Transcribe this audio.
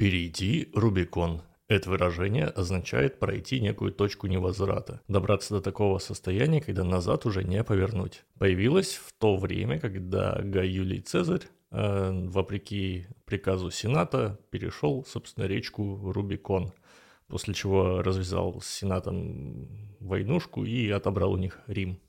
Перейти Рубикон. Это выражение означает пройти некую точку невозврата, добраться до такого состояния, когда назад уже не повернуть. Появилось в то время, когда Гай Юлий Цезарь, э, вопреки приказу Сената, перешел, собственно, речку Рубикон, после чего развязал с Сенатом войнушку и отобрал у них Рим.